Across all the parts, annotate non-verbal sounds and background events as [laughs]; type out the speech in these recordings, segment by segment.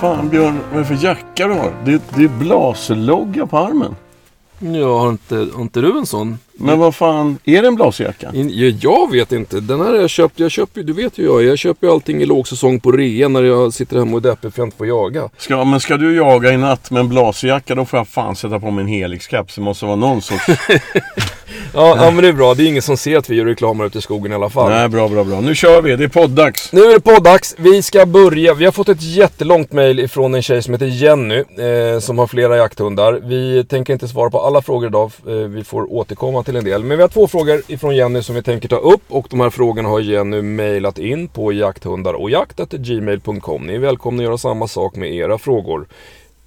Fan Björn, vad är för jacka du har? Det, det är blaserlogga på armen. Ja, har inte, har inte du en sån? Men vad fan, är det en blaserjacka? In, ja, jag vet inte. Den här har jag köpt. Jag köper, du vet ju jag Jag köper ju allting i lågsäsong på rea när jag sitter hemma och är deppig för jag inte får jaga. Ska, men ska du jaga i natt med en blaserjacka då får jag fan sätta på mig en Helix-caps. Det måste vara någon sorts... [laughs] [laughs] Ja, ja, men det är bra. Det är ingen som ser att vi gör reklam ute i skogen i alla fall. Nej, bra, bra, bra. Nu kör vi. Det är poddags. Nu är det poddags. Vi ska börja. Vi har fått ett jättelångt mail ifrån en tjej som heter Jenny. Eh, som har flera jakthundar. Vi tänker inte svara på alla frågor idag. Eh, vi får återkomma till en del. Men vi har två frågor ifrån Jenny som vi tänker ta upp. Och de här frågorna har Jenny mailat in på jakthundarochjakt.gmail.com. Ni är välkomna att göra samma sak med era frågor.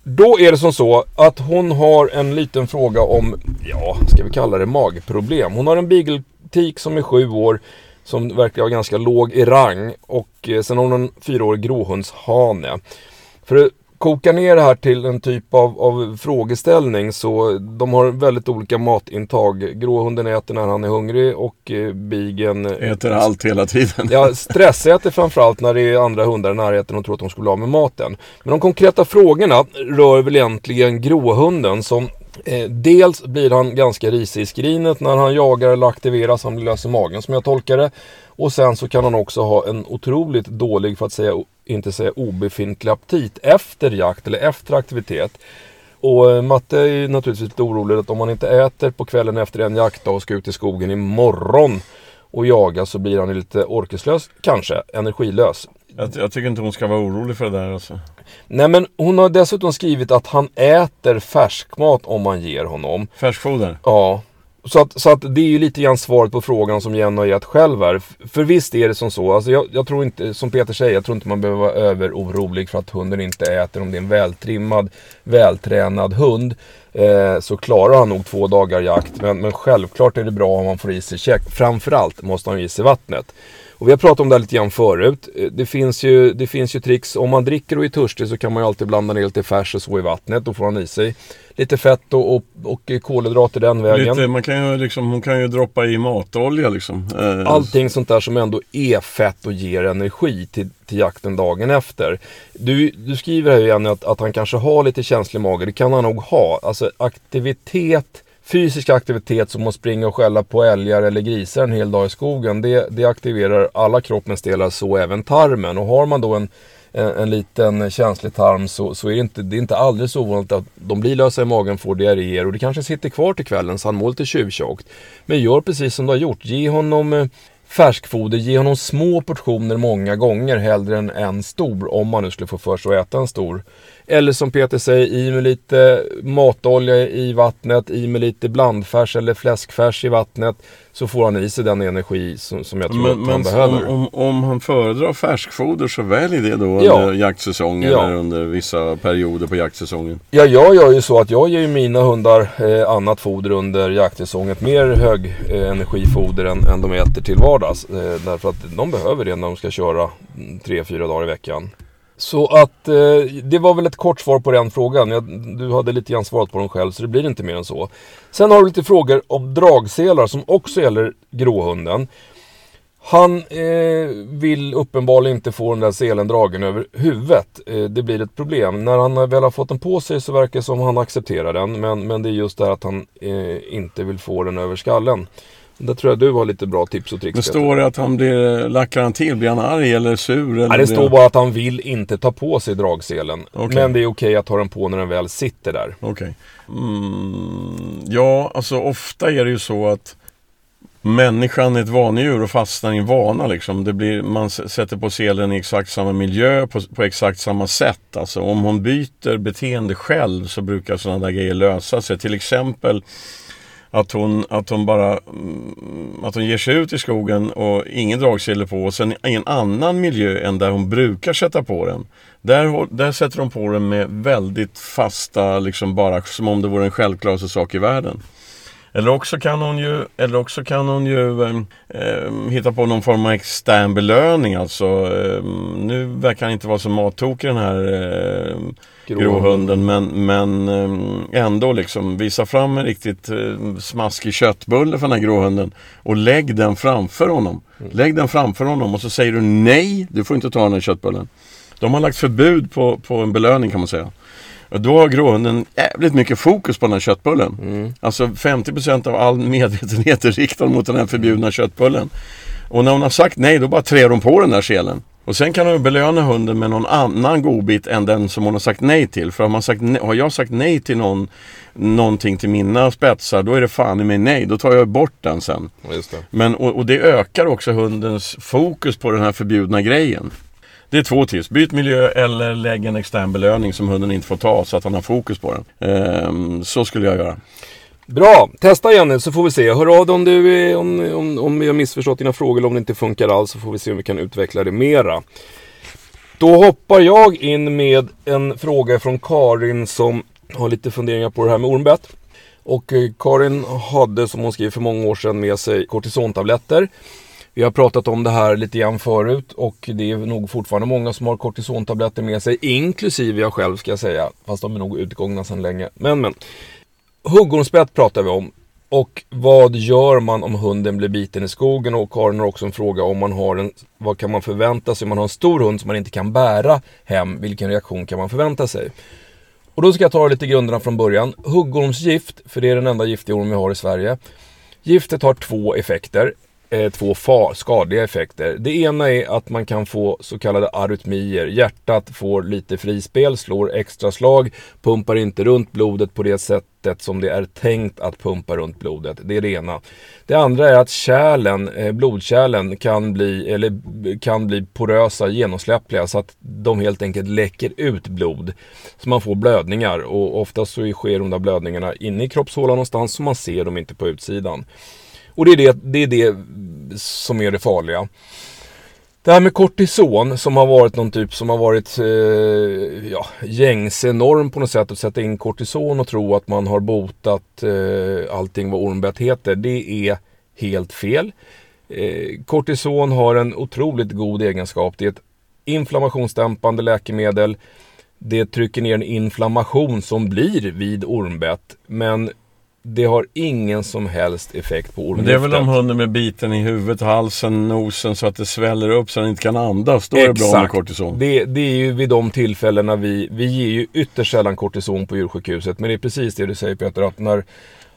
Då är det som så att hon har en liten fråga om, ja, ska vi kalla det magproblem. Hon har en beagle-tik som är sju år, som verkar vara ganska låg i rang. Och eh, sen har hon en fyraårig gråhundshane. För koka ner det här till en typ av, av frågeställning så de har väldigt olika matintag. Gråhunden äter när han är hungrig och eh, bigen Äter allt hela tiden. Ja, [laughs] stressäter framförallt när det är andra hundar i närheten och tror att de ska bli av med maten. Men de konkreta frågorna rör väl egentligen gråhunden som eh, dels blir han ganska risig i skrinet när han jagar eller aktiveras, han blir lös i magen som jag tolkar det. Och sen så kan han också ha en otroligt dålig, för att säga, inte säga obefintlig aptit efter jakt eller efter aktivitet. Och eh, Matte är naturligtvis lite orolig att om man inte äter på kvällen efter en jaktdag och ska ut i skogen imorgon och jaga så blir han lite orkeslös, kanske energilös. Jag, jag tycker inte hon ska vara orolig för det där alltså. Nej men hon har dessutom skrivit att han äter färskmat om man ger honom. Färskfoder. Ja. Så att, så att det är ju lite grann svaret på frågan som Jenny har gett själv här. För visst är det som så. Alltså jag, jag tror inte, som Peter säger, jag tror inte man behöver vara överorolig för att hunden inte äter. Om det är en vältrimmad, vältränad hund eh, så klarar han nog två dagar jakt. Men, men självklart är det bra om man får i sig käk. Framförallt måste han ge i sig vattnet. Och vi har pratat om det här lite grann förut. Eh, Det finns, ju, det finns ju tricks. Om man dricker och är törstig så kan man ju alltid blanda ner lite färs och så i vattnet. Då får han i sig lite fett och, och, och kolhydrater den vägen. Lite, man kan ju liksom, hon kan ju droppa i matolja liksom. Eh, Allting sånt där som ändå är fett och ger energi till, till jakten dagen efter. Du, du skriver här igen att, att han kanske har lite känslig mage. Det kan han nog ha. Alltså aktivitet, fysisk aktivitet som att springa och skälla på älgar eller grisar en hel dag i skogen. Det, det aktiverar alla kroppens delar, så även tarmen. Och har man då en en, en liten känslig tarm så, så är det inte, det är inte alldeles ovanligt att de blir lösa i magen, får diarréer och det kanske sitter kvar till kvällen så han mår lite tjuvtjockt. Men gör precis som du har gjort. Ge honom eh, färskfoder, ge honom små portioner många gånger hellre än en stor om man nu skulle få för sig att äta en stor. Eller som Peter säger, i med lite matolja i vattnet, i med lite blandfärs eller fläskfärs i vattnet. Så får han i sig den energi som, som jag tror Men, att han men behöver. om, om, om han föredrar färskfoder så välj det då Ja. under jaktsäsong Ja. eller under vissa perioder på jaktsäsongen. Ja, jag gör ju så att jag ger mina hundar eh, annat foder under jaktsäsongen. Ett mer hög eh, energifoder än, än de äter till vardags. Eh, därför att de behöver det när de ska köra mm, tre, fyra dagar i veckan. Så att eh, det var väl ett kort svar på den frågan. Jag, du hade lite grann svarat på den själv så det blir inte mer än så. Sen har du lite frågor om dragselar som också gäller gråhunden. Han eh, vill uppenbarligen inte få den där selen dragen över huvudet. Eh, det blir ett problem. När han väl har fått den på sig så verkar det som han accepterar den. Men, men det är just det här att han eh, inte vill få den över skallen. Där tror jag du har lite bra tips och tricks. Men står det att han blir, lackar han till? Blir han arg eller sur? Eller Nej, det står bara att han vill inte ta på sig dragselen. Okej. Men det är okej att ha den på när den väl sitter där. Okej. Mm, ja, alltså ofta är det ju så att människan är ett vanedjur och fastnar i en vana liksom. Det blir, man sätter på selen i exakt samma miljö på, på exakt samma sätt. Alltså om hon byter beteende själv så brukar sådana där grejer lösa sig. Till exempel att hon, att hon bara mm, att hon ger sig ut i skogen och ingen dragsele på och sen i en annan miljö än där hon brukar sätta på den. Där, där sätter de på den med väldigt fasta, liksom bara som om det vore den självklaraste sak i världen. Eller också kan hon ju, eller också kan hon ju eh, hitta på någon form av extern belöning. Alltså, eh, nu verkar han inte vara så mattokig den här eh, gråhunden. Men, men eh, ändå liksom visa fram en riktigt eh, smaskig köttbulle för den här gråhunden. Och lägg den framför honom. Lägg den framför honom och så säger du nej, du får inte ta den här köttbullen. De har lagt förbud på, på en belöning kan man säga. Och då har gråhunden jävligt mycket fokus på den här köttbullen. Mm. Alltså 50% av all medvetenhet är riktad mot den här förbjudna köttbullen. Och när hon har sagt nej, då bara trär hon på den där selen. Och sen kan hon belöna hunden med någon annan godbit än den som hon har sagt nej till. För har, man sagt nej, har jag sagt nej till någon, någonting till mina spetsar, då är det fan i mig nej. Då tar jag bort den sen. Men, och, och det ökar också hundens fokus på den här förbjudna grejen. Det är två tips. Byt miljö eller lägg en extern belöning som hunden inte får ta så att han har fokus på den. Ehm, så skulle jag göra. Bra, testa Jenny så får vi se. Hör av dig om, du, eh, om, om, om vi har missförstått dina frågor eller om det inte funkar alls så får vi se om vi kan utveckla det mera. Då hoppar jag in med en fråga från Karin som har lite funderingar på det här med ormbett. Och eh, Karin hade som hon skrev för många år sedan med sig kortisontabletter. Vi har pratat om det här lite grann förut och det är nog fortfarande många som har kortisontabletter med sig, inklusive jag själv ska jag säga. Fast de är nog utgångna sedan länge. Men men. Huggormsbett pratar vi om. Och vad gör man om hunden blir biten i skogen? Och Karin har också en fråga om man har en, vad kan man förvänta sig om man har en stor hund som man inte kan bära hem? Vilken reaktion kan man förvänta sig? Och då ska jag ta lite grunderna från början. Huggormsgift, för det är den enda giftiga orm vi har i Sverige. Giftet har två effekter, eh, två skadliga effekter. Det ena är att man kan få så kallade arytmier. Hjärtat får lite frispel, slår extra slag, pumpar inte runt blodet på det sättet som det är tänkt att pumpa runt blodet. Det är det ena. Det andra är att kärlen, eh, blodkärlen kan bli, eller kan bli porösa, genomsläppliga så att de helt enkelt läcker ut blod. Så man får blödningar och oftast så sker de där blödningarna inne i kroppshålan någonstans så man ser dem inte på utsidan. Och det är det, det är det som är det farliga. Det här med kortison som har varit någon typ som har varit eh, ja, gängse norm på något sätt att sätta in kortison och tro att man har botat eh, allting vad ormbett heter. Det är helt fel. Eh, kortison har en otroligt god egenskap. Det är ett inflammationsdämpande läkemedel. Det trycker ner en inflammation som blir vid ormbett. Men det har ingen som helst effekt på ormgiftet. det är väl om hunden blir biten i huvudet, halsen, nosen så att det sväller upp så att den inte kan andas. Då är det bra med kortison. Det, det är ju vid de tillfällena vi, vi ger ju ytterst sällan kortison på djursjukhuset. Men det är precis det du säger Peter, att när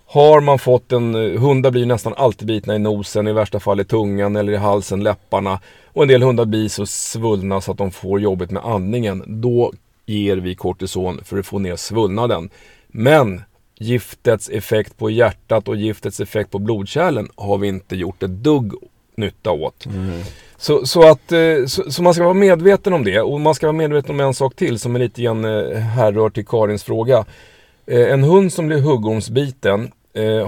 har man fått en, hundar blir nästan alltid bitna i nosen, i värsta fall i tungan eller i halsen, läpparna. Och en del hundar blir så svullna så att de får jobbet med andningen. Då ger vi kortison för att få ner svullnaden. Men giftets effekt på hjärtat och giftets effekt på blodkärlen har vi inte gjort ett dugg nytta åt. Så, så, att, eh, så, så man ska vara medveten om det. Och man ska vara medveten om en sak till som är lite grann eh, härrör till Karins fråga. Eh, En hund som blir huggormsbiten,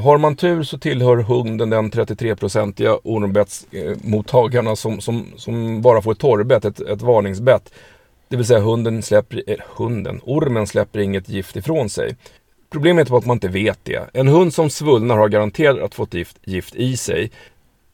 har man tur så tillhör hunden den 33-procentiga ormbettsmottagarna som, som, som bara får ett torrbett, ett, ett varningsbett. Det vill säga hunden släpper, eh, hunden, ormen släpper inget gift ifrån sig. Problemet är bara att man inte vet det. En hund som svullnar har garanterat fått gift, gift i sig.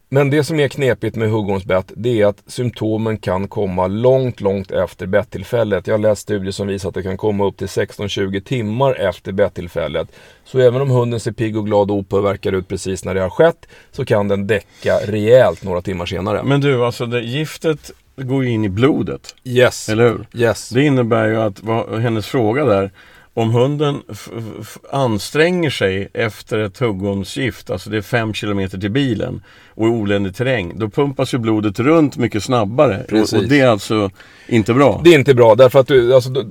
Men det som är knepigt med huggormsbett det är att symptomen kan komma långt, långt efter bettillfället. Jag har läst studier som visar att det kan komma upp till 16-20 timmar efter bettillfället. Så även om hunden ser pigg och glad och opåverkad ut precis när det har skett så kan den däcka rejält några timmar senare. Men du, alltså det, giftet går ju in i blodet. Yes. Eller hur? Yes. Det innebär ju att vad, hennes fråga där om hunden anstränger sig efter ett huggormsgift, alltså det är fem kilometer till bilen och i oländig terräng, då pumpas ju blodet runt mycket snabbare. Och, och det är alltså inte bra. Det är inte bra därför att du, alltså, du,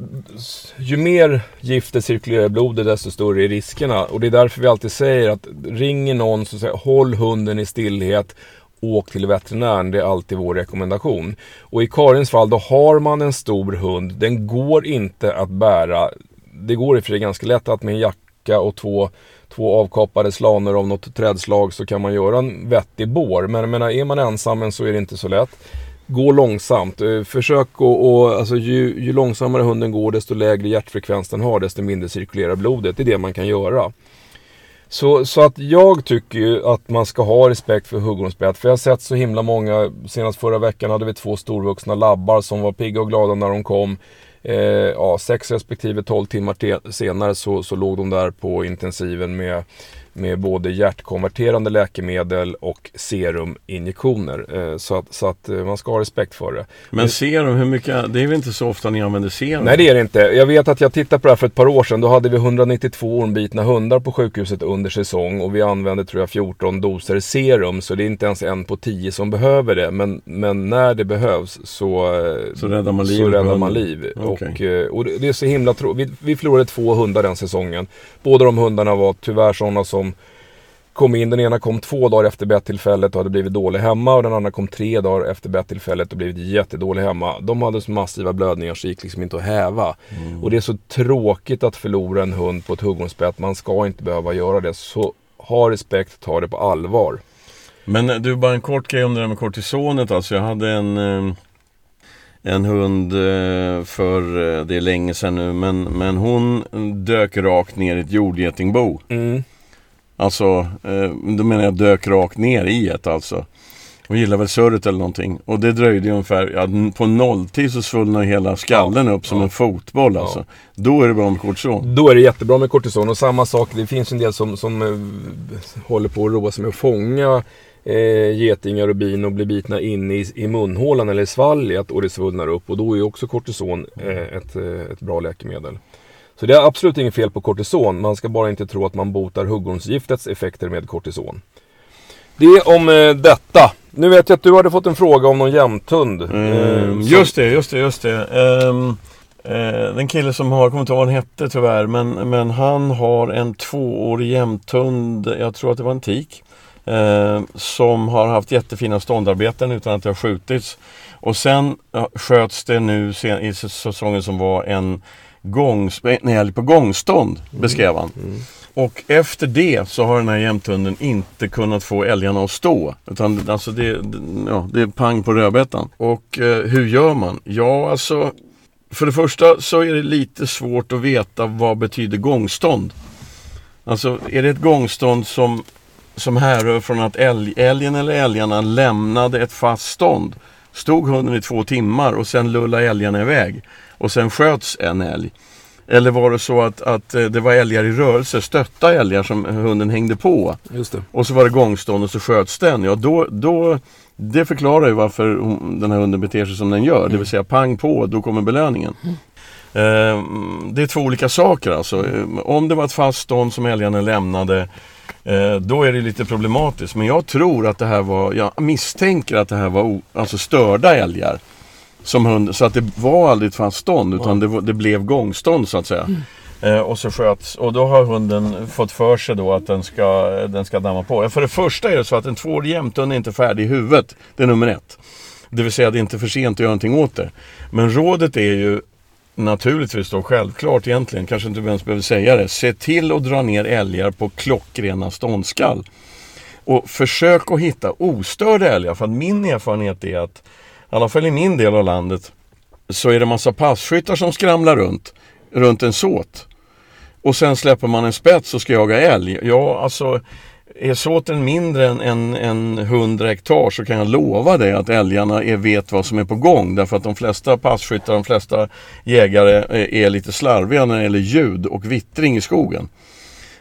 ju mer giftet cirkulerar i blodet desto större är riskerna. Och det är därför vi alltid säger att ringer någon så säger håll hunden i stillhet. Åk till veterinären, det är alltid vår rekommendation. Och i Karins fall då har man en stor hund, den går inte att bära. Det går i och för sig ganska lätt att med en jacka och två, två avkapade slanor av något trädslag så kan man göra en vettig bår. Men jag menar, är man ensam så är det inte så lätt. Gå långsamt. Eh, försök att, och, alltså, ju, ju långsammare hunden går desto lägre hjärtfrekvens den har desto mindre cirkulerar blodet. Det är det man kan göra. Så, så att jag tycker ju att man ska ha respekt för huggormsbett. För jag har sett så himla många, senast förra veckan hade vi två storvuxna labbar som var pigga och glada när de kom. Eh, ja, sex respektive 12 timmar te- senare så, så låg de där på intensiven med, med både hjärtkonverterande läkemedel och seruminjektioner. Eh, så att, så att eh, man ska ha respekt för det. Men serum, hur mycket? Det är väl inte så ofta ni använder serum? Nej det är det inte. Jag vet att jag tittade på det här för ett par år sedan. Då hade vi 192 ormbitna hundar på sjukhuset under säsong och vi använde tror jag 14 doser serum. Så det är inte ens en på 10 som behöver det. Men, men när det behövs så, eh, så räddar man liv. Så räddar man liv. Okay. Och, och det är så himla tråkigt. Vi, vi förlorade två hundar den säsongen. Båda de hundarna var tyvärr sådana som kom in. Den ena kom två dagar efter bettillfället och hade blivit dålig hemma och den andra kom tre dagar efter bettillfället och blivit jättedålig hemma. De hade så massiva blödningar så det gick liksom inte att häva. Mm. Och det är så tråkigt att förlora en hund på ett huggormsbett. Man ska inte behöva göra det. Så ha respekt, ta det på allvar. Men eh, du, bara en kort grej om det där med kortisonet. Alltså jag hade en, eh, en hund eh, för, det är länge sedan nu, men, men hon dök rakt ner i ett jordgetingbo. Mm. Alltså, eh, då menar jag dök rakt ner i ett alltså. Och gillar väl surret eller någonting. Och det dröjde ungefär, ja, på nolltid så svullnade hela skallen upp som ja. en fotboll alltså. Ja. Då är det bra med kortison. Då är det jättebra med kortison. Och samma sak, det finns en del som, som eh, håller på att roa sig med att fånga eh, getingar och bin och blir bitna in i, i munhålan eller i svalget och det svullnar upp. Och då är också kortison eh, ett, eh, ett bra läkemedel. Så det är absolut inget fel på kortison. Man ska bara inte tro att man botar huggormsgiftets effekter med kortison. Det om eh, detta. Nu vet jag att du hade fått en fråga om någon jämthund. Mm, eh, just det, just det, just det. Um, eh, den kille som har, jag kommer inte ihåg vad han hette tyvärr, men, men han har en tvåårig jämthund, jag tror att det var en tik. Eh, som har haft jättefina ståndarbeten utan att det har skjutits. Och sen sköts det nu i säsongen som var en gång, en älg på gångstånd, mm. beskrev han. Mm. Och efter det så har den här jämthunden inte kunnat få älgarna att stå. Utan alltså det, ja, det är pang på rödbetan. Och eh, hur gör man? Ja, alltså för det första så är det lite svårt att veta vad betyder gångstånd. Alltså är det ett gångstånd som, som härrör från att älg, älgen eller älgarna lämnade ett fast stånd. Stod hunden i två timmar och sen lullade älgarna iväg och sen sköts en älg. Eller var det så att, att eh, det var älgar i rörelse, stötta älgar som hunden hängde på. Och så var det gångstånd och så sköts den. Ja, då, då, det förklarar ju varför den här hunden beter sig som den gör. Mm. Det vill säga pang på, då kommer belöningen. Mm. Eh, det är två olika saker alltså. Om det var ett fast stånd som älgarna lämnade eh, då är det lite problematiskt. Men jag tror att det här var, jag misstänker att det här var alltså störda älgar. Som hund, så att det var aldrig ett fast stånd utan det, det, blev gångstånd så att säga. Mm. Eh, och så sköts, och då har hunden fått för sig då att den ska, den ska damma på. För det första är det så att en tvåårig jämthund är inte färdig i huvudet. Det är nummer ett. Det vill säga det är inte för sent att göra någonting åt det. Men rådet är ju naturligtvis då självklart egentligen, kanske inte ens behöver säga det. Se till att dra ner älgar på klockrena ståndskall. Och försök att hitta ostörda älgar. För att min erfarenhet är att i alla fall i min del av landet, så är det massa passkyttar som skramlar runt, runt en såt. Och sen släpper man en spets och ska jaga älg. Ja, alltså är såten mindre än, än, än 100 hektar så kan jag lova dig att älgarna är, vet vad som är på gång. Därför att de flesta passkyttar, de flesta jägare är lite slarviga när det gäller ljud och vittring i skogen.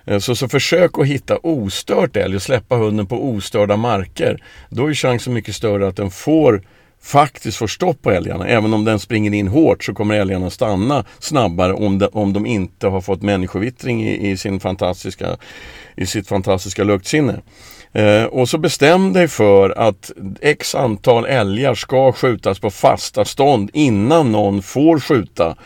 Eh, så, så försök att hitta ostört älg och släppa hunden på ostörda marker. Då är chansen mycket större att den får faktiskt får stopp på älgarna. Även om den springer in hårt så kommer älgarna stanna snabbare om de, om de inte har fått människovittring i, i, sin fantastiska, i sitt fantastiska luktsinne. Eh, och så bestäm dig för att x antal älgar ska skjutas på fasta stånd innan någon får skjuta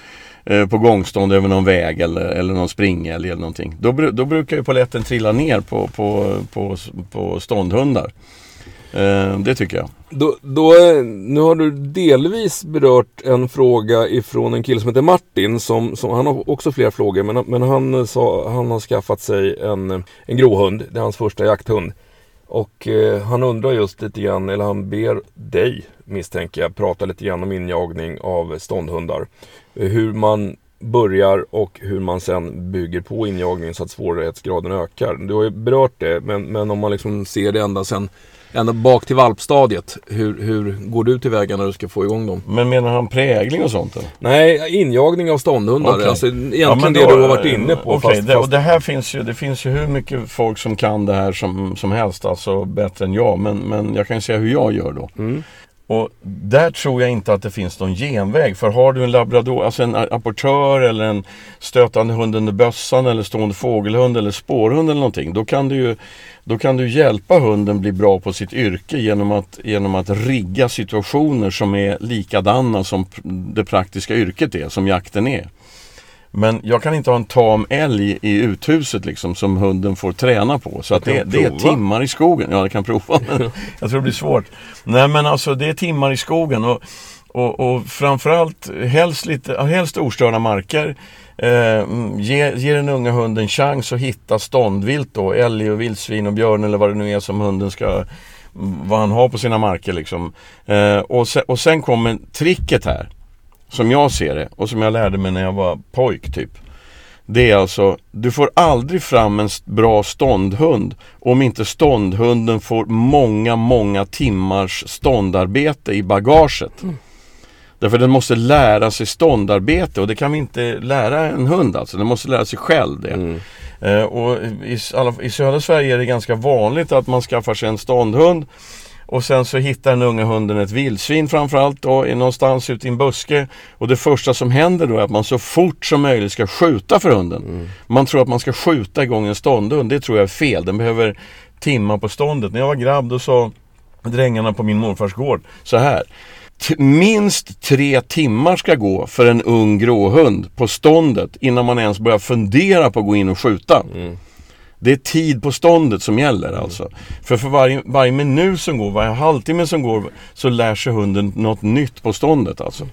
eh, på gångstånd över någon väg eller, eller någon springälg eller någonting. Då, då brukar ju poletten trilla ner på, på, på, på ståndhundar. Eh, det tycker jag. Då, då, nu har du delvis berört en fråga ifrån en kille som heter Martin. Som, som han har också flera frågor men, men han, sa, han har skaffat sig en, en gråhund. Det är hans första jakthund. Och eh, han undrar just lite grann, eller han ber dig misstänker jag, prata lite grann om injagning av ståndhundar. Hur man börjar och hur man sen bygger på injagningen så att svårighetsgraden ökar. Du har ju berört det, men, men om man liksom ser det ända sen ända bak till valpstadiet. Hur, hur går du tillväga när du ska få igång dem? Men menar han prägling och sånt eller? Nej, injagning av ståndhundar. Okej. Alltså egentligen Ja, men det då- du har varit inne på. Okej, fast, det, och det här finns ju, det finns ju hur mycket folk som kan det här som, som helst, alltså bättre än jag. Men, men jag kan ju säga hur jag gör då. Mm. Och där tror jag inte att det finns någon genväg. För har du en labrador, alltså en apportör eller en stötande hund under bössan eller stående fågelhund eller spårhund eller någonting. Då kan du ju då kan du hjälpa hunden bli bra på sitt yrke genom att, genom att rigga situationer som är likadana som det praktiska yrket är, som jakten är. Men jag kan inte ha en tam älg i uthuset liksom som hunden får träna på. Så att det, det är timmar i skogen. Ja, det kan prova. Men [laughs] jag tror det blir svårt. Nej men alltså det är timmar i skogen. Och, och, och framförallt helst, lite, helst ostörda marker. Eh, mm, ge, ge den unga hunden en chans att hitta ståndvilt då. Älg och vildsvin och björn eller vad det nu är som hunden ska mm, vad han har på sina marker liksom. Eh, och, sen, och sen kommer tricket här. Som jag ser det och som jag lärde mig när jag var pojk typ. Det är alltså, du får aldrig fram en bra ståndhund om inte ståndhunden får många, många timmars ståndarbete i bagaget. Därför den måste lära sig ståndarbete och det kan vi inte lära en hund alltså. Den måste lära sig själv det. Mm. Eh, och i, alla, I södra Sverige är det ganska vanligt att man skaffar sig en ståndhund och sen så hittar den unga hunden ett vildsvin framförallt då, någonstans ute i en buske. Och det första som händer då är att man så fort som möjligt ska skjuta för hunden. Man tror att man ska skjuta igång en ståndhund. Det tror jag är fel. Den behöver timma på ståndet. När jag var grabb då sa drängarna på min morfars gård så här. Minst tre timmar ska gå för en ung gråhund på ståndet innan man ens börjar fundera på att gå in och skjuta. Det är tid på ståndet som gäller alltså. För för varje, varje minut som går, varje halvtimme som går så lär sig hunden något nytt på ståndet alltså.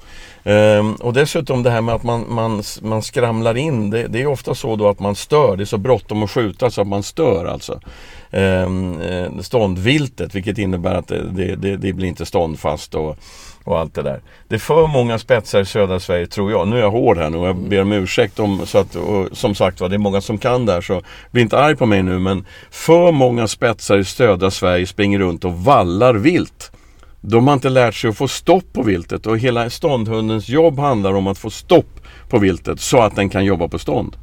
Ehm, och dessutom det här med att man, man, man skramlar in, det, det är ofta så då att man stör. Det är så bråttom att skjuta så att man stör alltså. Ehm, eh, ståndviltet vilket innebär att det, det, det, det blir inte ståndfast och, och allt det där. Det är för många spetsar i södra Sverige tror jag. Nu är jag hård här nu och jag ber om ursäkt om så att, och, som sagt var det är många som kan där så bli inte arg på mig nu men för många spetsar i södra Sverige springer runt och vallar vilt. De har inte lärt sig att få stopp på viltet och hela ståndhundens jobb handlar om att få stopp på viltet så att den kan jobba på stånd.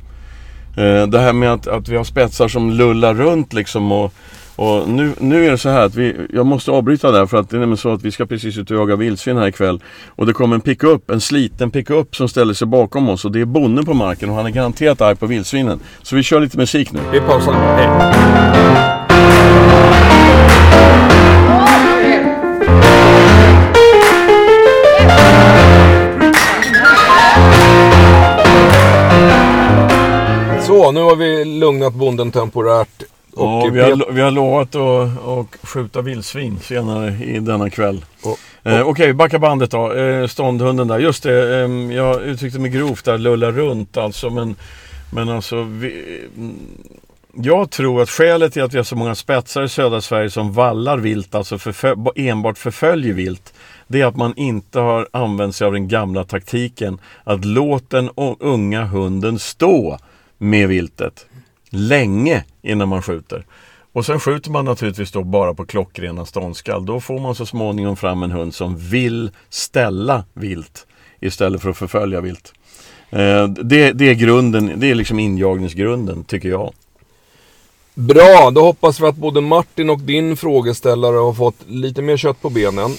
Eh, det här med att, att vi har spetsar som lullar runt liksom och, och nu, nu är det så här att vi, jag måste avbryta där för att det är nämligen så att vi ska precis ut och jaga vildsvin här ikväll. Och det kommer en pickup, en sliten pickup som ställer sig bakom oss och det är bonden på marken och han är garanterat arg på vildsvinen. Så vi kör lite musik nu. Vi pausar. Hej. Nu har vi lugnat bonden temporärt. Och Ja, vi, har, vi har lovat att, att skjuta vildsvin senare i denna kväll. Och- Eh, Okej, backa bandet då. Eh, ståndhunden där. Just det, ehm, jag uttryckte mig grovt där, lulla runt alltså. Men, men alltså, vi, mm, jag tror att skälet till att vi har så många spetsar i södra Sverige som vallar vilt, alltså förfö- enbart förföljer vilt. Det är att man inte har använt sig av den gamla taktiken att låt den unga hunden stå med viltet länge innan man skjuter. Och sen skjuter man naturligtvis då bara på klockrena ståndskall. Då får man så småningom fram en hund som vill ställa vilt istället för att förfölja vilt. Eh, det, det är grunden, det är liksom injagningsgrunden tycker jag. Bra, då hoppas vi att både Martin och din frågeställare har fått lite mer kött på benen.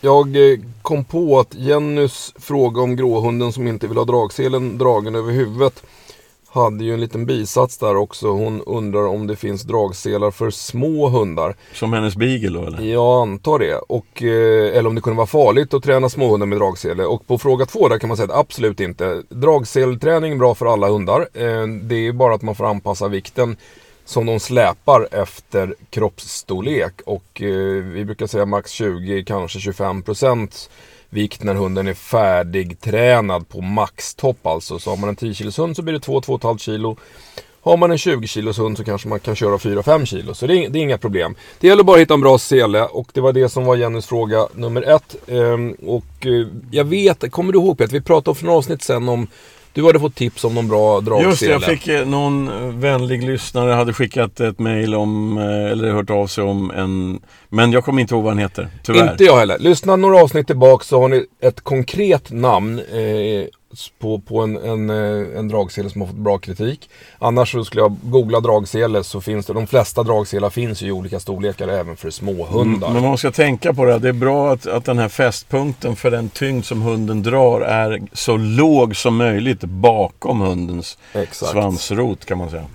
Jag eh, kom på att Jennys fråga om gråhunden som inte vill ha dragselen dragen över huvudet hade ju en liten bisats där också. Hon undrar om det finns dragselar för små hundar. Som hennes beagle då eller? Jag antar det. Och, eh, eller om det kunde vara farligt att träna småhundar med dragsele. Och på fråga två där kan man säga att absolut inte. Dragselträning är bra för alla hundar. Eh, det är bara att man får anpassa vikten som de släpar efter kroppsstorlek. Och eh, vi brukar säga max 20, kanske 25 procent vikt när hunden är färdigtränad på maxtopp alltså. Så har man en 10 kilos hund så blir det 2-2,5 kilo. Har man en 20 kilos hund så kanske man kan köra 4-5 kilo. Så det är, det är inga problem. Det gäller bara att hitta en bra sele och det var det som var Jennys fråga nummer ett. Ehm, och eh, jag vet, kommer du ihåg Peter? Vi pratade för några avsnitt sen om du hade fått tips om någon bra dragsele. Just det, jag fick eh, någon vänlig lyssnare hade skickat ett mail om, eh, eller hört av sig om en, men jag kommer inte ihåg vad han heter, tyvärr. Inte jag heller. Lyssna några avsnitt tillbaka så har ni ett konkret namn eh, på, på en, en, eh, en dragsele som har fått bra kritik. Annars så skulle jag googla dragsele så finns det, de flesta dragselar finns ju i olika storlekar även för småhundar. Mm, men man ska tänka på det, det är bra att, att den här fästpunkten för den tyngd som hunden drar är så låg som möjligt bakom hundens Exakt. svansrot kan man säga.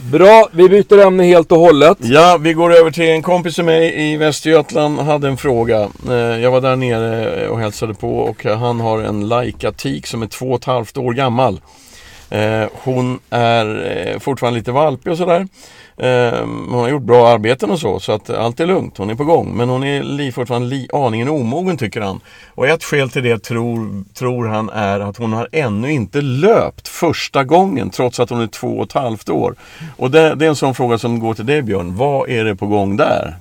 Bra, vi byter ämne helt och hållet. Ja, vi går över till en kompis till mig i Västergötland hade en fråga. Eh, jag var där nere och hälsade på och han har en Laika tik som är två och ett halvt år gammal. Eh, Hon är eh, fortfarande lite valpig och sådär. Eh, Hon har gjort bra arbeten och så, så att allt är lugnt. Hon är på gång. Men hon är li, fortfarande li, aningen omogen tycker han. Och ett skäl till det tror, tror han är att hon har ännu inte löpt första gången trots att hon är två och ett halvt år. Och det, det är en sån fråga som går till dig Björn. Vad är det på gång där?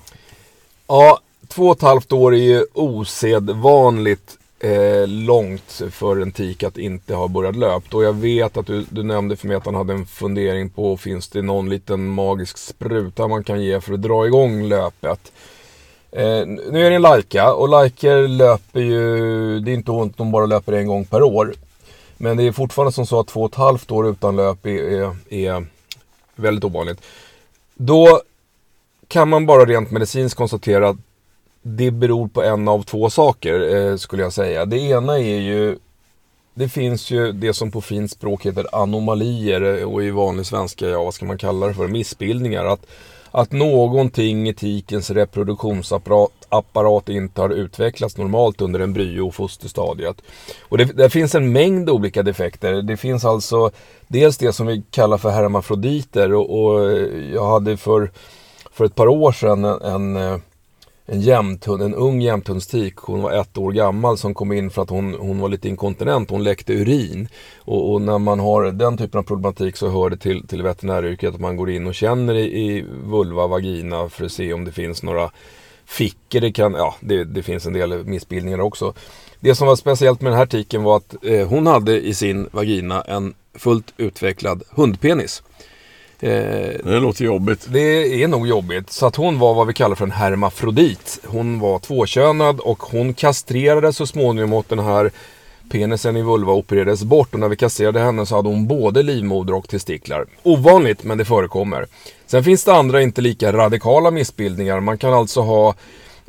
Ja, två och ett halvt år är ju osedvanligt eh, långt för en tik att inte ha börjat löpt. Och jag vet att du, du nämnde för mig att han hade en fundering på finns det någon liten magisk spruta man kan ge för att dra igång löpet. Eh, nu är det en Laika och Laiker löper ju, det är inte ont de bara löper en gång per år. Men det är fortfarande som så att två och ett halvt år utan löp är, är, är väldigt ovanligt. Då kan man bara rent medicinskt konstatera att det beror på en av två saker eh, skulle jag säga. Det ena är ju det finns ju det som på fint språk heter anomalier eh, och i vanlig svenska, ja vad ska man kalla det för, missbildningar. Att, att någonting i tikens reproduktionsapparat apparat inte har utvecklats normalt under embryo och fosterstadiet. Och det, det finns en mängd olika defekter. Det finns alltså dels det som vi kallar för hermafroditer och, och jag hade för, för ett par år sedan en, en eh, en jämthund, en ung jämthundstik. Hon var ett år gammal som kom in för att hon, hon var lite inkontinent. Hon läckte urin. Och, och, när man har den typen av problematik så hör det till, till veterinäryrket att man går in och känner i, i vulva, vagina för att se om det finns några fickor. Det, kan, ja, det, det finns en del missbildningar också. Det som var speciellt med den här tiken var att eh, hon hade i sin vagina en fullt utvecklad hundpenis. Eh, det låter jobbigt. Det är nog jobbigt. Så att hon var vad vi kallar för en hermafrodit. Hon var tvåkönad och hon kastrerades så småningom åt den här penisen i vulva opererades bort och när vi kastrerade henne så hade hon både livmoder och testiklar. Ovanligt, men det förekommer. Sen finns det andra inte lika radikala missbildningar. Man kan alltså ha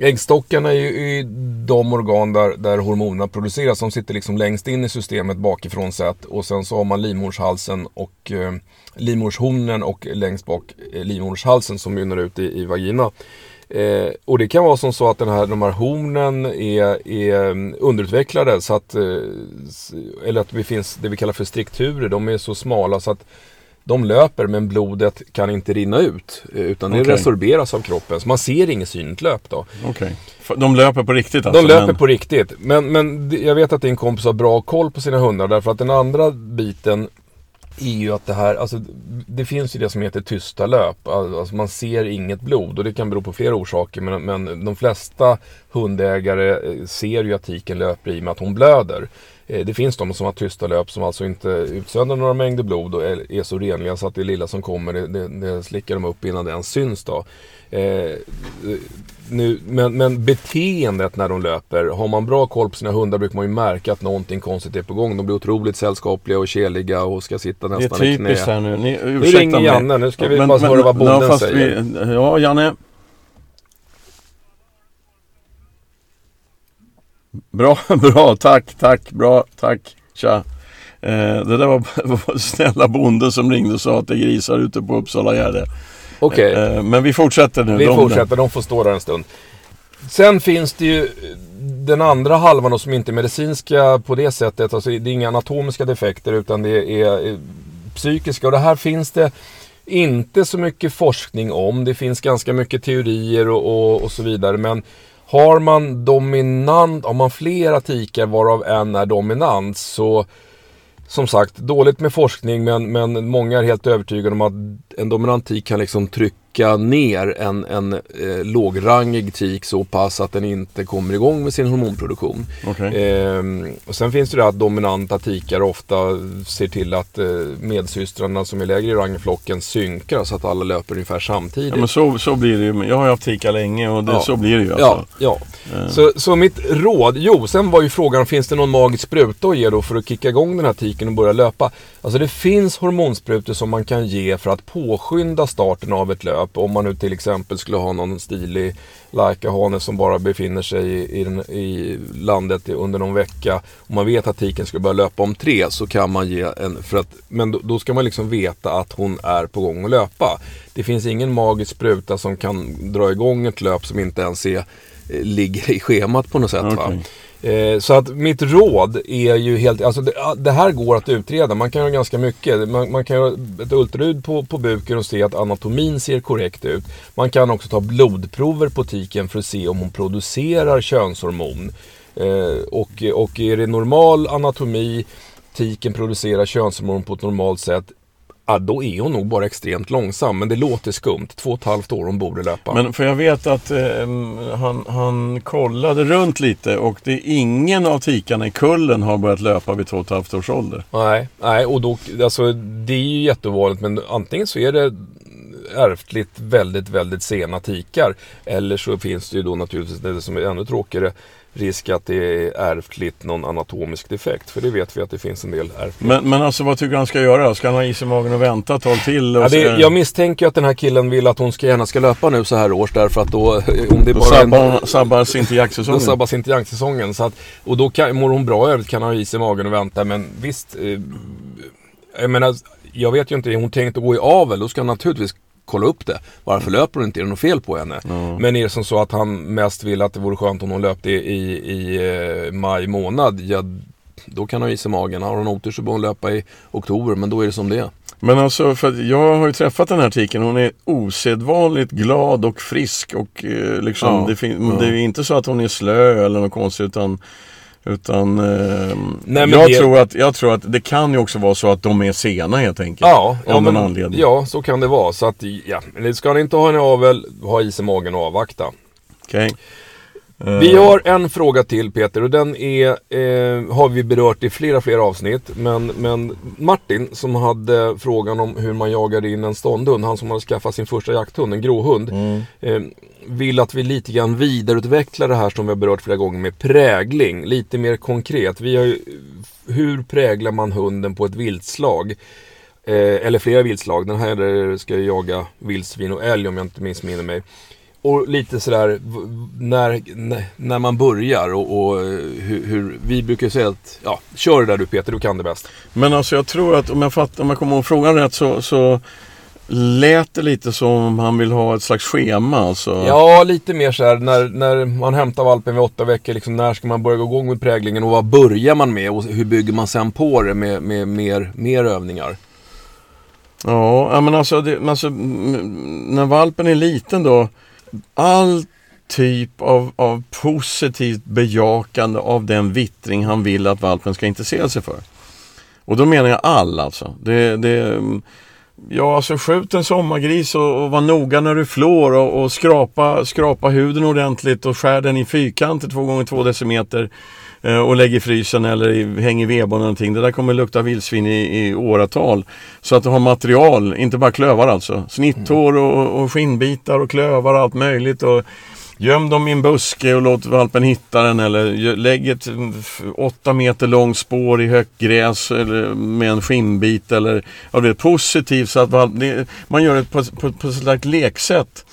Äggstockarna är ju de organ där, där hormonerna produceras. De sitter liksom längst in i systemet bakifrån sett. Och sen så har man livmorshalsen och eh, livmorshornen och längst bak eh, livmorshalsen som mynnar ut i, i vagina. Eh, och det kan vara som så att den här, de här hornen är, är mm, underutvecklade så att, eh, eller att det finns det vi kallar för strikturer. De är så smala så att de löper men blodet kan inte rinna ut. eh, Utan det Okej. resorberas av kroppen. Så man ser inget synligt löp då. F- De löper på riktigt alltså? De löper men... på riktigt. Men, men jag vet att din kompis har bra koll på sina hundar. Därför att den andra biten är ju att det här, alltså det finns ju det som heter tysta löp. Alltså man ser inget blod och det kan bero på flera orsaker. Men, men de flesta hundägare eh, ser ju att tiken löper i och med att hon blöder. Eh, det finns de som har tysta löp som alltså inte utsöndrar några mängder blod och är är så renliga så att det lilla som kommer det, det, det slickar de upp innan det ens syns då. Eh, nu, men, men beteendet när de löper, har man bra koll på sina hundar brukar man ju märka att någonting konstigt är på gång. De blir otroligt sällskapliga och keliga och ska sitta Det är nästan i knä. typiskt här nu. Ni, Nu ringer. Janne, nu ska vi Men- bara men- höra vad bonden ja, säger. Vi, ja, Janne. Bra, [laughs] bra, tack, tack, bra, tack, tja. Eh, det där var, [laughs] var snälla bonden som ringde och sa att det är grisar ute på Uppsala Gärde. Okej. Eh, men vi fortsätter nu. Vi De- fortsätter, de får stå där en stund. Sen finns det ju den andra halvan då, som inte är medicinska på det sättet. Alltså, det är inga anatomiska defekter utan det är eh, psykiska. Och det här finns det inte så mycket forskning om. Det finns ganska mycket teorier och, och, och så vidare. Men har man dominant, har man flera tikar varav en är dominant så som sagt, dåligt med forskning men, men många är helt övertygade om att en dominant tik kan liksom trycka trycka ner en, en eh, lågrangig tik så pass att den inte kommer igång med sin hormonproduktion. Okej. Ehm, och sen finns det det att dominanta tikar ofta ser till att eh, medsystrarna som är lägre i rangflocken synkar så att alla löper ungefär samtidigt. Ja, men så, så blir det ju. Jag har ju haft tikar länge och det, Ja. så blir det ju. Ja, Alltså. ja. Eh. Så, så mitt råd, jo sen var ju frågan, finns det någon magisk spruta att ge då för att kicka igång den här tiken och börja löpa? Alltså det finns hormonsprutor som man kan ge för att påskynda starten av ett löp. Om man nu till exempel skulle ha någon stilig Laika-hane som bara befinner sig i, i, den, i landet under någon vecka. Om man vet att tiken skulle börja löpa om tre så kan man ge en, för att, men då, då ska man liksom veta att hon är på gång att löpa. Det finns ingen magisk spruta som kan dra igång ett löp som inte ens är, eh, ligger i schemat på något sätt. Va? Eh, så att mitt råd är ju helt, alltså det, ah, det här går att utreda. Man kan göra ganska mycket. Man, man kan göra ett ultraljud på, på buken och se att anatomin ser korrekt ut. Man kan också ta blodprover på tiken för att se om hon producerar könshormon. Eh, och, och är det normal anatomi, tiken producerar könshormon på ett normalt sätt, ja, då är hon nog bara extremt långsam. Men det låter skumt. Två och ett halvt år hon borde löpa. Men för jag vet att eh, han, han kollade runt lite och det är ingen av tikarna i kullen har börjat löpa vid två och ett halvt års ålder. Nej, nej och då, alltså, det är ju jättevanligt men antingen så är det ärftligt väldigt, väldigt sena tikar. Eller så finns det ju då naturligtvis det som är ännu tråkigare risk att det är ärftligt någon anatomisk defekt. För det vet vi att det finns en del ärftligt. Men, men alltså vad tycker du han ska göra? Ska han ha is i magen och vänta ett tag till? Ja, det, jag misstänker att den här killen vill att hon ska, gärna ska löpa nu så här års därför att då, om det Då bara en, sabbar, sabbas inte Då jaktsäsongen. sabbas inte jaktsäsongen. Så att, och då kan, mår hon bra övrigt kan ha is i magen och vänta. Men visst, eh, jag menar, jag vet ju inte, hon tänkt att gå i avel, då ska han naturligtvis kolla upp det. Varför löper hon inte? Är det något fel på henne? Men är det som så att han mest vill att det vore skönt om hon löpte i, i eh, maj månad, ja, då kan han ha is i magen. Har hon otur så bör hon löpa i oktober, men då är det som det är. Men alltså, för jag har ju träffat den här tiken. Hon är osedvanligt glad och frisk och eh, liksom, Ja, det, ja. det är inte så att hon är slö eller något konstigt utan utan eh, men jag, det- tror att, jag tror att det kan ju också vara så att de är sena helt enkelt. Ja, ja, av någon men- anledning. Ja, så kan det vara. Så att, ja, ska han inte ha en avel, ha is i magen och avvakta. Okej. Eh, Vi har en fråga till Peter och den är, eh, har vi berört i flera, flera avsnitt. Men, men Martin som hade frågan om hur man jagar in en ståndhund, han som hade skaffat sin första jakthund, en gråhund. Eh, vill att vi lite grann vidareutvecklar det här som vi har berört flera gånger med prägling. Lite mer konkret. Vi har ju, hur präglar man hunden på ett viltslag? Eh, eller flera viltslag. Den här ska jag jaga vildsvin och älg om jag inte missminner mig. Och lite sådär när, när- man börjar och, och eh, hur, hur vi brukar säga att ja, kör det där du Peter, du kan det bäst. Men alltså jag tror att om jag, fattar, om jag kommer ihåg frågan rätt så, så lät det lite som om han vill ha ett slags schema. Alltså. Ja, lite mer så här när, när man hämtar valpen vid åtta veckor, liksom, när ska man börja gå igång med präglingen och vad börjar man med och hur bygger man sen på det med, med mer, mer övningar? Ja, men alltså, det, alltså när valpen är liten då. All typ av, av positivt bejakande av den vittring han vill att valpen ska intressera sig för. Och då menar jag all alltså. Det, det, mm, ja, alltså skjut en sommargris och, och var noga när du flår och, och skrapa, skrapa huden ordentligt och skär den i fyrkanter två gånger två decimeter Eh, och lägg i frysen eller i, häng i vedboden eller någonting. Det där kommer lukta vildsvin i, i åratal. Så att du har material, inte bara klövar alltså. Snitthår och, och skinnbitar och klövar och allt möjligt. Och Göm dem i en buske och låt valpen hitta den eller lägg ett mm, f- åtta meter långt spår i högt gräs eller med en skinnbit eller ja, det är positivt så att valp, det, man gör det på, på, på ett slags leksätt.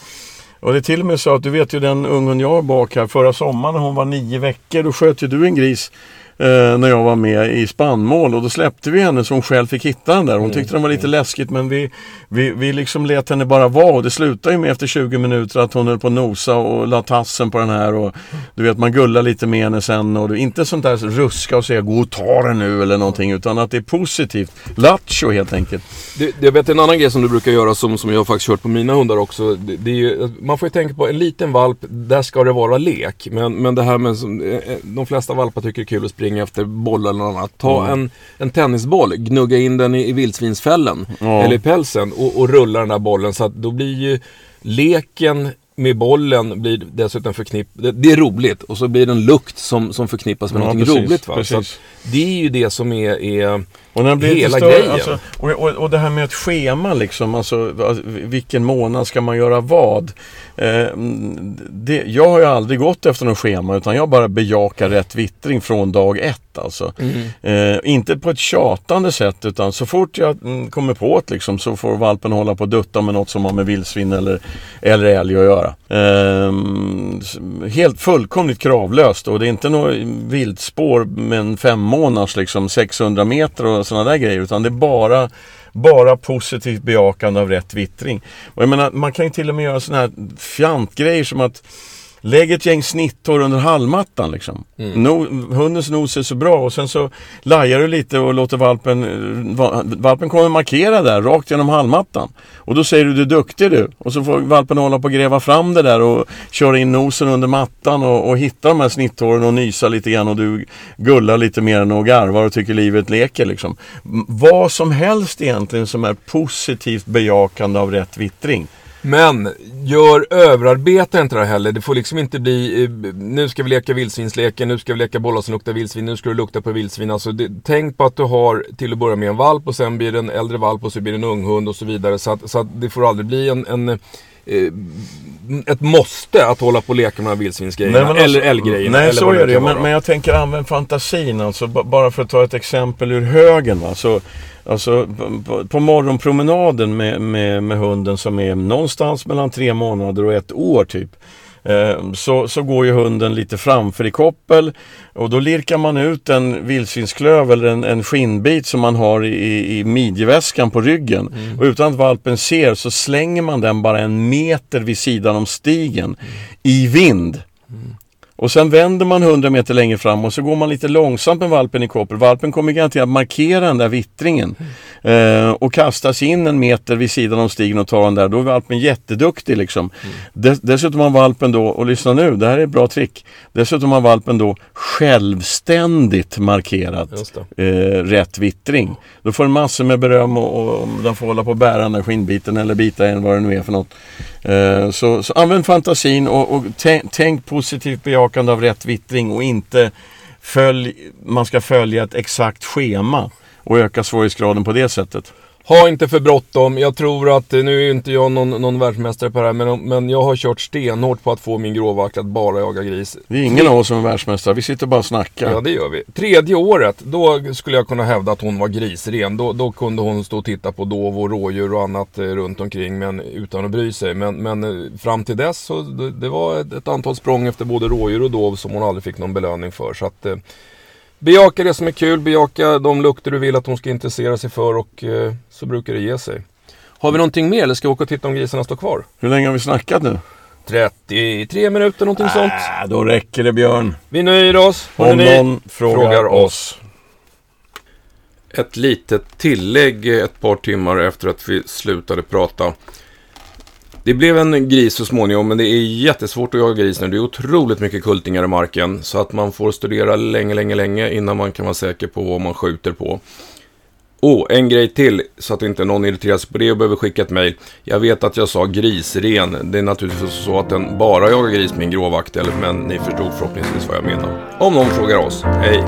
Och det är till och med så att du vet ju den ungen jag bak här förra sommaren hon var nio veckor. Då sköt ju du en gris eh, när jag var med i spannmål. Och då släppte vi henne så hon själv fick hitta den där. Hon tyckte den var lite läskigt men vi, vi, vi liksom lät henne bara vara och det slutade ju med efter 20 minuter att hon höll på att nosa och la tassen på den här och du vet man gullar lite med henne sen och det, inte sånt där ruska och säga gå och ta den nu eller någonting utan att det är positivt. Lattjo helt enkelt. Det, jag vet en annan grej som du brukar göra som, som jag faktiskt kört på mina hundar också. Det, det är ju, man får ju tänka på en liten valp, där ska det vara lek. Men, men det här med, som, eh, eh, de flesta valpar tycker det är kul att springa efter bollar eller något annat. Ta en, en tennisboll, gnugga in den i, i vildsvinsfällen Ja. eller i pälsen och, och rulla den där bollen. Så att då blir ju leken med bollen blir dessutom förknipp... Det, det är roligt och så blir det en lukt som, som förknippas med Ja, någonting precis, roligt. Va? Så precis. det är ju det som är... är Och när det blir Hela större, grejen. Alltså, och, och, och det här med ett schema liksom, alltså vilken månad ska man göra vad? Eh, mm, det, jag har ju aldrig gått efter något schema utan jag bara bejakar rätt vittring från dag ett alltså. Eh, inte på ett tjatande sätt utan så fort jag mm, kommer på det liksom, så får valpen hålla på och dutta med något som har med vildsvin eller, eller älg att göra. Eh, helt fullkomligt kravlöst och det är inte något viltspår med en fem månaders liksom 600 meter och sådana där grejer utan det är bara bara positivt bejakande av rätt vittring. Och jag menar, man kan ju till och med göra sådana här fjantgrejer som att Lägg ett gäng snittor under hallmattan liksom. No, hundens nos är så bra och sen så lajar du lite och låter valpen eh, va- Valpen kommer markera där rakt genom hallmattan. Och då säger du du är duktig du. Och så får valpen hålla på och gräva fram det där och köra in nosen under mattan och, och hitta de här snitthåren och nysa lite grann och du gullar lite mer än och garvar och tycker livet leker liksom. Vad som helst egentligen som är positivt bejakande av rätt vittring. Men gör överarbeta inte det heller. Det får liksom inte bli, eh, nu ska vi leka vildsvinsleken, nu ska vi leka bollar som luktar vildsvin, nu ska du lukta på vildsvin. Alltså, det, tänk på att du har till att börja med en valp och sen blir det en äldre valp och så blir det en unghund och så vidare. Så att, så att det får aldrig bli en, en eh, ett måste att hålla på och leka med de här vildsvinsgrejerna. Alltså- eller älggrejerna. Nej, eller så är det Men, men jag tänker använd fantasin. Alltså, bara för att ta ett exempel ur högen. Va? Så, alltså, på, på morgonpromenaden med, med, med hunden som är någonstans mellan tre månader och ett år typ. Eh, så, så går ju hunden lite framför i koppel och då lirkar man ut en vildsvinsklöv eller en, en skinnbit som man har i, i midjeväskan på ryggen. Och utan att valpen ser så slänger man den bara en meter vid sidan om stigen i vind. Och sen vänder man 100 meter längre fram och så går man lite långsamt med valpen i koppel. Valpen kommer garanterat markera den där vittringen. Eh, och kastas in en meter vid sidan om stigen och tar den där. Då är valpen jätteduktig liksom. Dess, dessutom har valpen då, och lyssna nu, det här är ett bra trick. Dessutom har valpen då självständigt markerat eh, rätt vittring. Då får den massor med beröm och, och den får hålla på och bära den där skinnbiten eller bita en vad det nu är för något. Eh, så, så använd fantasin och, och tänk, tänk positivt bejakande av rätt vittring och inte följ, man ska följa ett exakt schema och öka svårighetsgraden på det sättet. Ha inte för bråttom. Jag tror att, nu är inte jag någon, någon världsmästare på det här, men, men jag har kört stenhårt på att få min gråvakt att bara jaga gris. Det är ingen av oss som är världsmästare, vi sitter bara och snackar. Ja, det gör vi. Tredje året, då skulle jag kunna hävda att hon var grisren. Då, då kunde hon stå och titta på dov och rådjur och annat eh, runt omkring men, utan att bry sig. Men, men eh, fram till dess så det, det var ett, ett antal språng efter både rådjur och dov som hon aldrig fick någon belöning för. Så att, eh, bejaka det som är kul, bejaka de lukter du vill att hon ska intressera sig för och eh, så brukar det ge sig. Har vi någonting mer eller ska vi åka och titta om grisarna står kvar? Hur länge har vi snackat nu? 33 minuter, någonting sånt. Äh, då räcker det Björn. Vi nöjer oss. Om Hörrni, någon frågar, frågar oss. Ett litet tillägg ett par timmar efter att vi slutade prata. Det blev en gris så småningom, men det är jättesvårt att jaga gris nu. Det är otroligt mycket kultingar i marken, så att man får studera länge, länge, länge innan man kan vara säker på vad man skjuter på. Och en grej till, så att inte någon irriterar sig på det och behöver skicka ett mejl. Jag vet att jag sa grisren. Det är naturligtvis så att den bara jagar gris med en gråvaktel, men ni förstod förhoppningsvis vad jag menar. Om någon frågar oss, hej!